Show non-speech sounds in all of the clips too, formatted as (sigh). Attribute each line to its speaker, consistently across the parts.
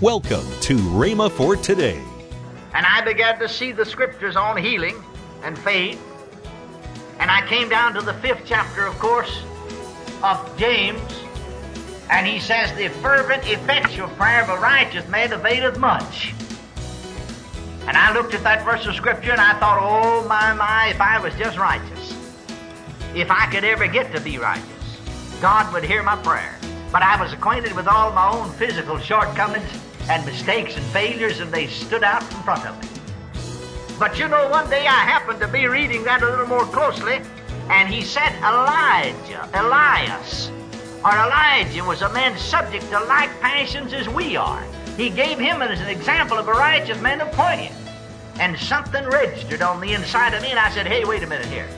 Speaker 1: Welcome to Rhema for today.
Speaker 2: And I began to see the scriptures on healing and faith. And I came down to the fifth chapter, of course, of James. And he says, The fervent, effectual prayer of a righteous man availeth much. And I looked at that verse of scripture and I thought, oh my, my, if I was just righteous, if I could ever get to be righteous, God would hear my prayer. But I was acquainted with all my own physical shortcomings and mistakes and failures, and they stood out in front of me. But you know, one day I happened to be reading that a little more closely, and he said Elijah, Elias, or Elijah was a man subject to like passions as we are. He gave him as an example of a righteous man appointed. And something registered on the inside of me, and I said, hey, wait a minute here.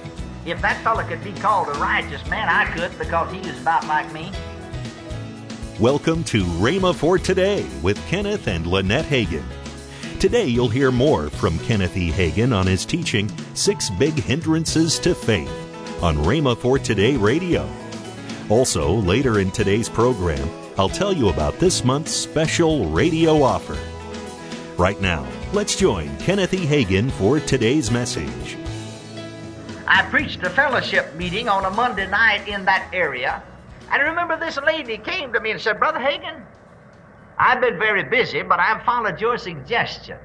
Speaker 2: If that fellow could be called a righteous man, I could because he is about like me.
Speaker 1: Welcome to Rhema for Today with Kenneth and Lynette Hagin. Today you'll hear more from Kenneth E. Hagin on his teaching, Six Big Hindrances to Faith, on Rhema for Today Radio. Also, later in today's program, I'll tell you about this month's special radio offer. Right now, let's join Kenneth E. Hagin for today's message.
Speaker 2: I preached a fellowship meeting on a Monday night in that area. And I remember this lady came to me and said, Brother Hagin, I've been very busy, but I've followed your suggestion.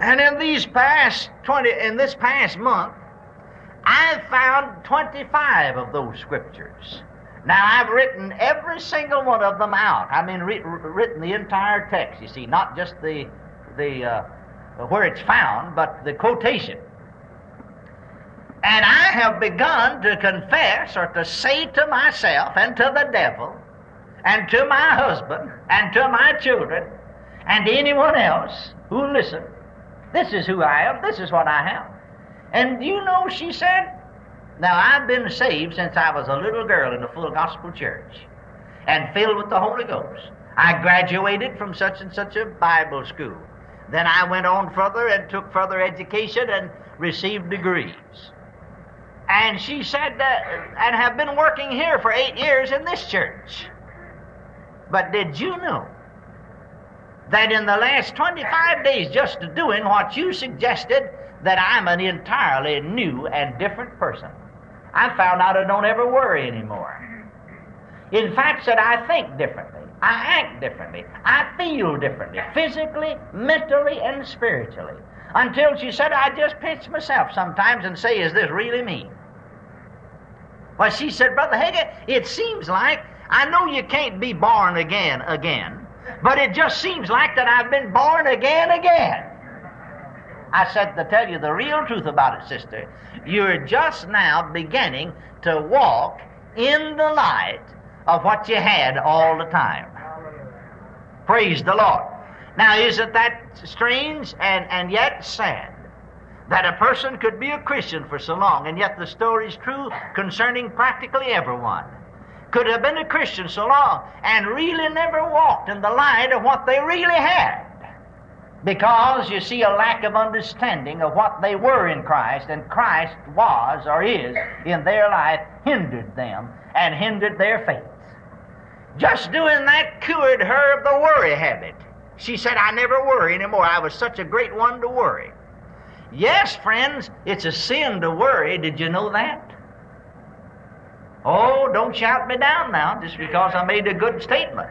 Speaker 2: And in these past 20, in this past month, I've found 25 of those scriptures. Now, I've written every single one of them out. I mean, re- written the entire text, you see, not just the, the uh, where it's found, but the quotation. And I have begun to confess or to say to myself and to the devil and to my husband and to my children and to anyone else who listen, this is who I am, this is what I am. And you know, she said, now, I've been saved since I was a little girl in the full gospel church and filled with the Holy Ghost. I graduated from such and such a Bible school. Then I went on further and took further education and received degrees. And she said that, and have been working here for eight years in this church. But did you know that in the last 25 days, just doing what you suggested, that I'm an entirely new and different person? I found out I don't ever worry anymore. In fact, said I think differently. I act differently. I feel differently, physically, mentally, and spiritually. Until she said, I just pinch myself sometimes and say, Is this really me? Well, she said, Brother Hagin, it seems like I know you can't be born again again, but it just seems like that I've been born again again. I said to tell you the real truth about it, sister. You're just now beginning to walk in the light of what you had all the time. Praise the Lord. Now, isn't that strange and, and yet sad that a person could be a Christian for so long, and yet the story is true concerning practically everyone? Could have been a Christian so long and really never walked in the light of what they really had because you see a lack of understanding of what they were in Christ, and Christ was or is in their life hindered them and hindered their faith. Just doing that cured her of the worry habit. She said, I never worry anymore. I was such a great one to worry. Yes, friends, it's a sin to worry. Did you know that? Oh, don't shout me down now just because I made a good statement.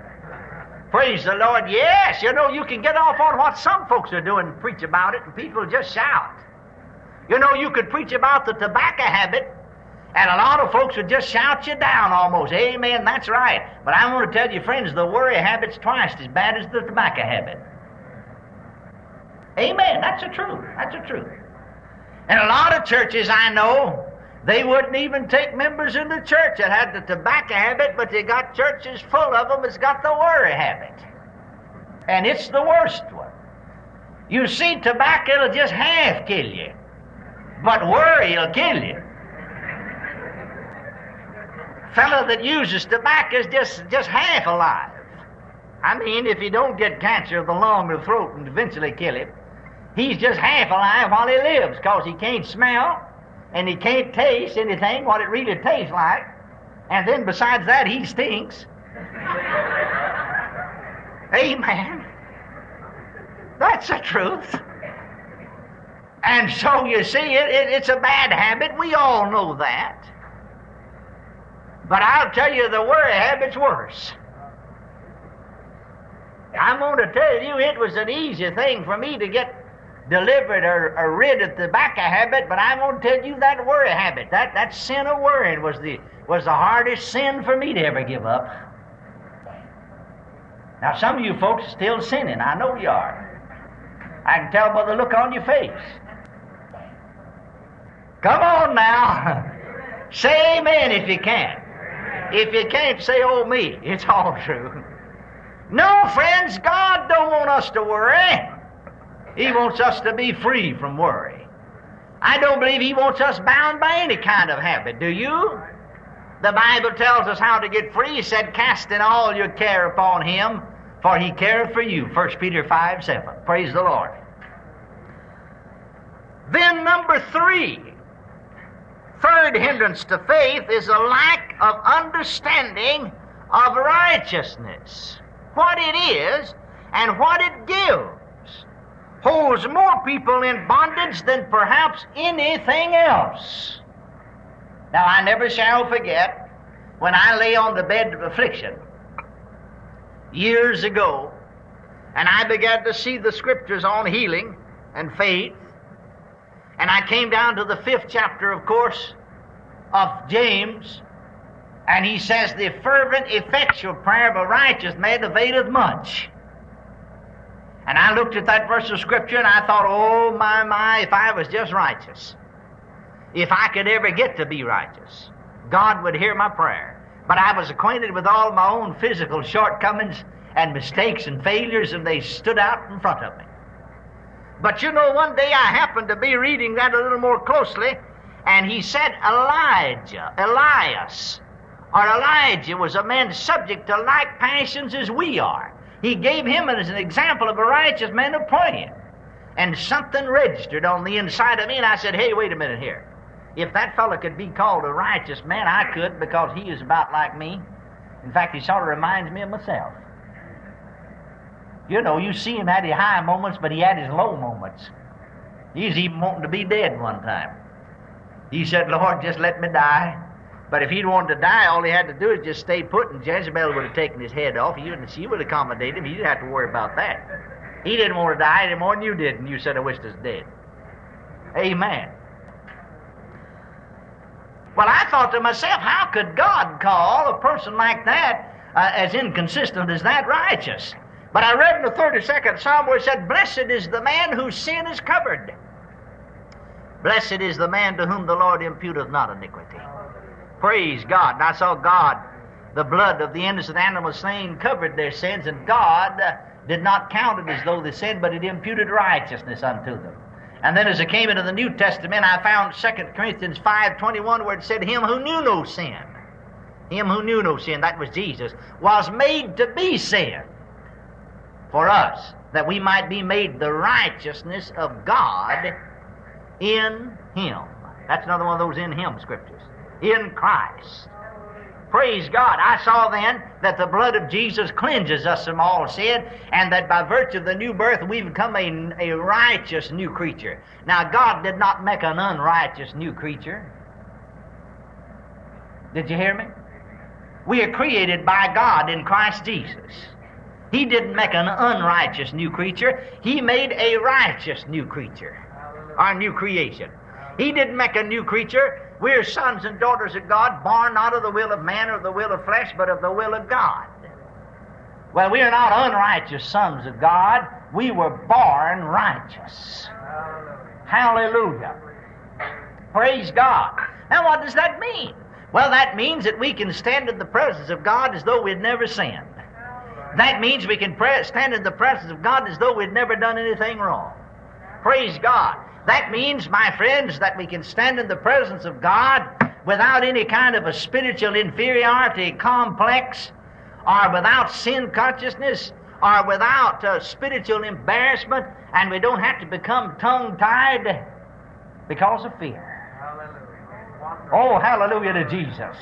Speaker 2: Praise the Lord. Yes, you know, you can get off on what some folks are doing and preach about it, and people just shout. You know, you could preach about the tobacco habit, and a lot of folks would just shout you down almost. Amen, that's right. But I want to tell you, friends, the worry habit's twice as bad as the tobacco habit. Amen, that's the truth. That's the truth. And a lot of churches I know, they wouldn't even take members in the church that had the tobacco habit, but they got churches full of them that's got the worry habit. And it's the worst one. You see, tobacco will just half kill you, but worry will kill you. Fellow that uses tobacco is just, just half alive. I mean, if he don't get cancer of the lung or throat and eventually kill him, he's just half alive while he lives because he can't smell, and he can't taste anything what it really tastes like. And then besides that, he stinks. (laughs) Amen. That's the truth. And so you see, it, it, it's a bad habit. We all know that. But I'll tell you, the worry habit's worse. I'm going to tell you, it was an easy thing for me to get delivered or, or rid of the tobacco habit, but I'm going to tell you that worry habit, that, that sin of worrying was the, was the hardest sin for me to ever give up. Now, some of you folks are still sinning. I know you are. I can tell by the look on your face. Come on now. (laughs) say amen if you can't. If you can't, say oh me. It's all true. No, friends, God don't want us to worry. He wants us to be free from worry. I don't believe He wants us bound by any kind of habit, do you? The Bible tells us how to get free. He said, Casting all your care upon Him, for He careth for you. 1 Peter 5 7. Praise the Lord. Then, number three, third hindrance to faith is a lack of understanding of righteousness. What it is and what it gives holds more people in bondage than perhaps anything else. Now, I never shall forget when I lay on the bed of affliction years ago, and I began to see the scriptures on healing and faith, and I came down to the fifth chapter, of course, of James, and he says, The fervent, effectual prayer of a righteous man availeth much. And I looked at that verse of Scripture and I thought, oh my, my, if I was just righteous, if I could ever get to be righteous, God would hear my prayer. But I was acquainted with all my own physical shortcomings and mistakes and failures, and they stood out in front of me. But you know, one day I happened to be reading that a little more closely, and he said Elijah, Elias, or Elijah was a man subject to like passions as we are. He gave him as an example of a righteous man appointed. And something registered on the inside of me, and I said, hey, wait a minute here. If that fellow could be called a righteous man, I could because he is about like me. In fact, he sort of reminds me of myself. You know, you see him at his high moments, but he had his low moments. He was even wanting to be dead one time. He said, Lord, just let me die. But if he'd wanted to die, all he had to do is just stay put, and Jezebel would have taken his head off. He would, she would accommodate him. He didn't have to worry about that. He didn't want to die any more than you did, and you said, I wished us dead. Amen. Well, I thought to myself, how could God call a person like that uh, as inconsistent as that righteous? But I read in the 32nd Psalm where it said, Blessed is the man whose sin is covered. Blessed is the man to whom the Lord imputeth not iniquity. Praise God. And I saw God, the blood of the innocent animal slain covered their sins, and God uh, did not count it as though they sinned, but it imputed righteousness unto them. And then as I came into the New Testament, I found 2 Corinthians 5.21 where it said, Him who knew no sin, him who knew no sin, that was Jesus, was made to be sin for us, that we might be made the righteousness of God in Him. That's another one of those in Him scriptures in Christ. Praise God. I saw then that the blood of Jesus cleanses us from all sin, and that by virtue of the new birth, we become a, a righteous new creature. Now, God did not make an unrighteous new creature. Did you hear me? We are created by God in Christ Jesus. He didn't make an unrighteous new creature, He made a righteous new creature, our new creation. He didn't make a new creature, we are sons and daughters of God, born not of the will of man or the will of flesh, but of the will of God. Well, we are not unrighteous sons of God. We were born righteous. Hallelujah. Praise God. Now, what does that mean? Well, that means that we can stand in the presence of God as though we'd never sinned. That means we can pre- stand in the presence of God as though we'd never done anything wrong. Praise God. That means, my friends, that we can stand in the presence of God without any kind of a spiritual inferiority complex, or without sin consciousness, or without uh, spiritual embarrassment, and we don't have to become tongue tied because of fear. Oh, hallelujah to Jesus.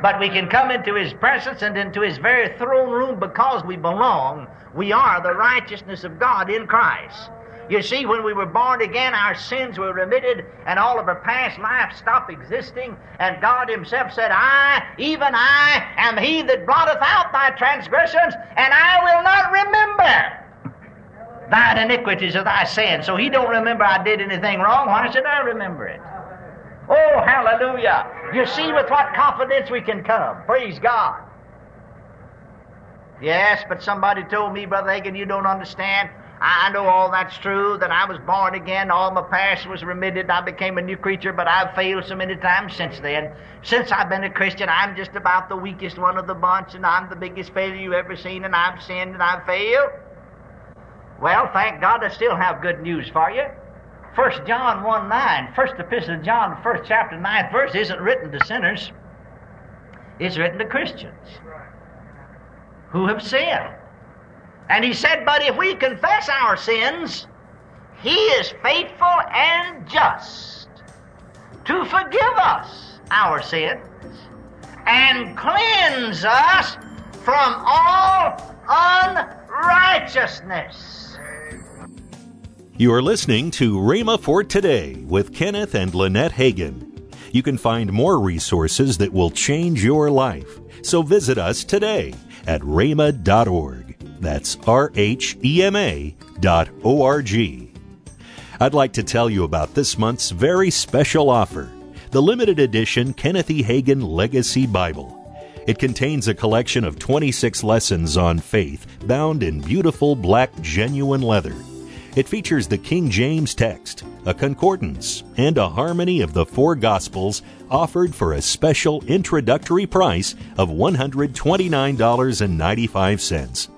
Speaker 2: But we can come into His presence and into His very throne room because we belong. We are the righteousness of God in Christ. You see, when we were born again, our sins were remitted and all of our past life stopped existing. And God Himself said, I, even I, am He that blotteth out thy transgressions, and I will not remember thine iniquities of thy sins. So He don't remember I did anything wrong. Why should I remember it? Oh, hallelujah. You see with what confidence we can come. Praise God. Yes, but somebody told me, Brother Hagin, you don't understand. I know all that's true, that I was born again, all my past was remitted, I became a new creature, but I've failed so many times since then. Since I've been a Christian, I'm just about the weakest one of the bunch, and I'm the biggest failure you've ever seen, and I've sinned and I've failed. Well, thank God I still have good news for you. 1 John 1 9, first epistle of John, first chapter, ninth verse, isn't written to sinners, it's written to Christians who have sinned. And he said, But if we confess our sins, he is faithful and just to forgive us our sins and cleanse us from all unrighteousness.
Speaker 1: You are listening to Rhema for Today with Kenneth and Lynette Hagin. You can find more resources that will change your life. So visit us today at rhema.org. That's R H E M A dot O R G. I'd like to tell you about this month's very special offer the limited edition Kenneth E. Hagin Legacy Bible. It contains a collection of 26 lessons on faith bound in beautiful black genuine leather. It features the King James text, a concordance, and a harmony of the four Gospels offered for a special introductory price of $129.95.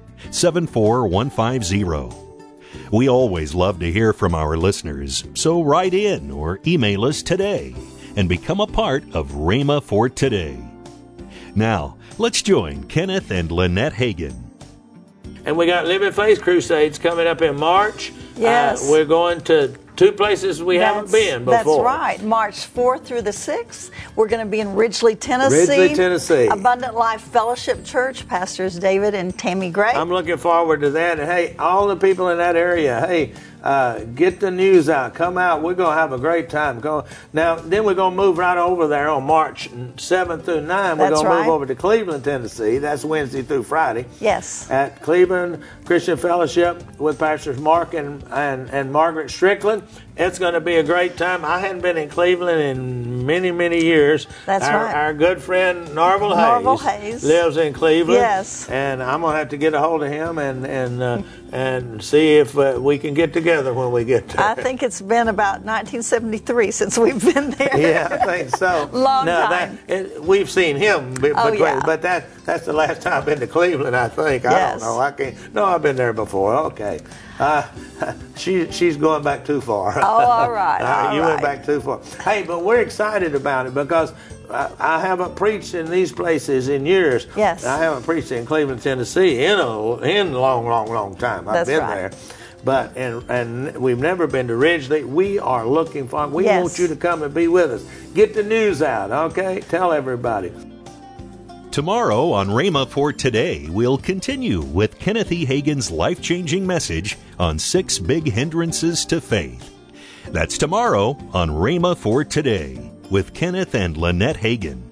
Speaker 1: 74150. We always love to hear from our listeners, so write in or email us today and become a part of Rhema for Today. Now, let's join Kenneth and Lynette Hagin.
Speaker 3: And we got Living Faith Crusades coming up in March.
Speaker 4: Yes.
Speaker 3: Uh, we're going to two places we haven't been before.
Speaker 4: That's right. March 4th through the 6th. We're going to be in Ridgely, Tennessee.
Speaker 3: Ridgely, Tennessee.
Speaker 4: Abundant Life Fellowship Church, Pastors David and Tammy Gray.
Speaker 3: I'm looking forward to that. Hey, all the people in that area, hey, uh, get the news out. Come out. We're going to have a great time. Go now. Then we're going to move right over there on March 7th through 9. We're going to
Speaker 4: right.
Speaker 3: move over to Cleveland, Tennessee. That's Wednesday through Friday.
Speaker 4: Yes.
Speaker 3: At Cleveland Christian Fellowship with Pastors Mark and, and, and Margaret Strickland. It's going to be a great time. I hadn't been in Cleveland in many, many years.
Speaker 4: That's
Speaker 3: our,
Speaker 4: right.
Speaker 3: Our good friend Norval Hayes,
Speaker 4: Hayes.
Speaker 3: lives in Cleveland.
Speaker 4: Yes.
Speaker 3: And I'm going to have to get a hold of him and and uh, and see if uh, we can get together when we get there.
Speaker 4: I think it's been about 1973 since we've been there. (laughs)
Speaker 3: Yeah, I think so. (laughs)
Speaker 4: Long
Speaker 3: no,
Speaker 4: time.
Speaker 3: That, it, we've seen him, but,
Speaker 4: Oh,
Speaker 3: but,
Speaker 4: yeah.
Speaker 3: but that that's the last time I've been to Cleveland. I think. I don't know. I can't. No, I've been there before. Okay. Uh, (laughs) she she's going back too far.
Speaker 4: Oh, all right,
Speaker 3: Uh,
Speaker 4: all
Speaker 3: you went back too far. Hey, but we're excited about it because. I I haven't preached in these places in years.
Speaker 4: Yes.
Speaker 3: I haven't preached in Cleveland, Tennessee in a in a long, long, long time. I've
Speaker 4: That's
Speaker 3: been
Speaker 4: right.
Speaker 3: there, but and and we've never been to Ridgely. We are looking for. We
Speaker 4: Yes.
Speaker 3: want you to come and be with us. Get the news out, okay? Tell everybody.
Speaker 1: Tomorrow on Rhema for Today, we'll continue with Kenneth E. Hagin's life changing message on six big hindrances to faith. That's tomorrow on Rhema for Today with Kenneth and Lynette Hagin.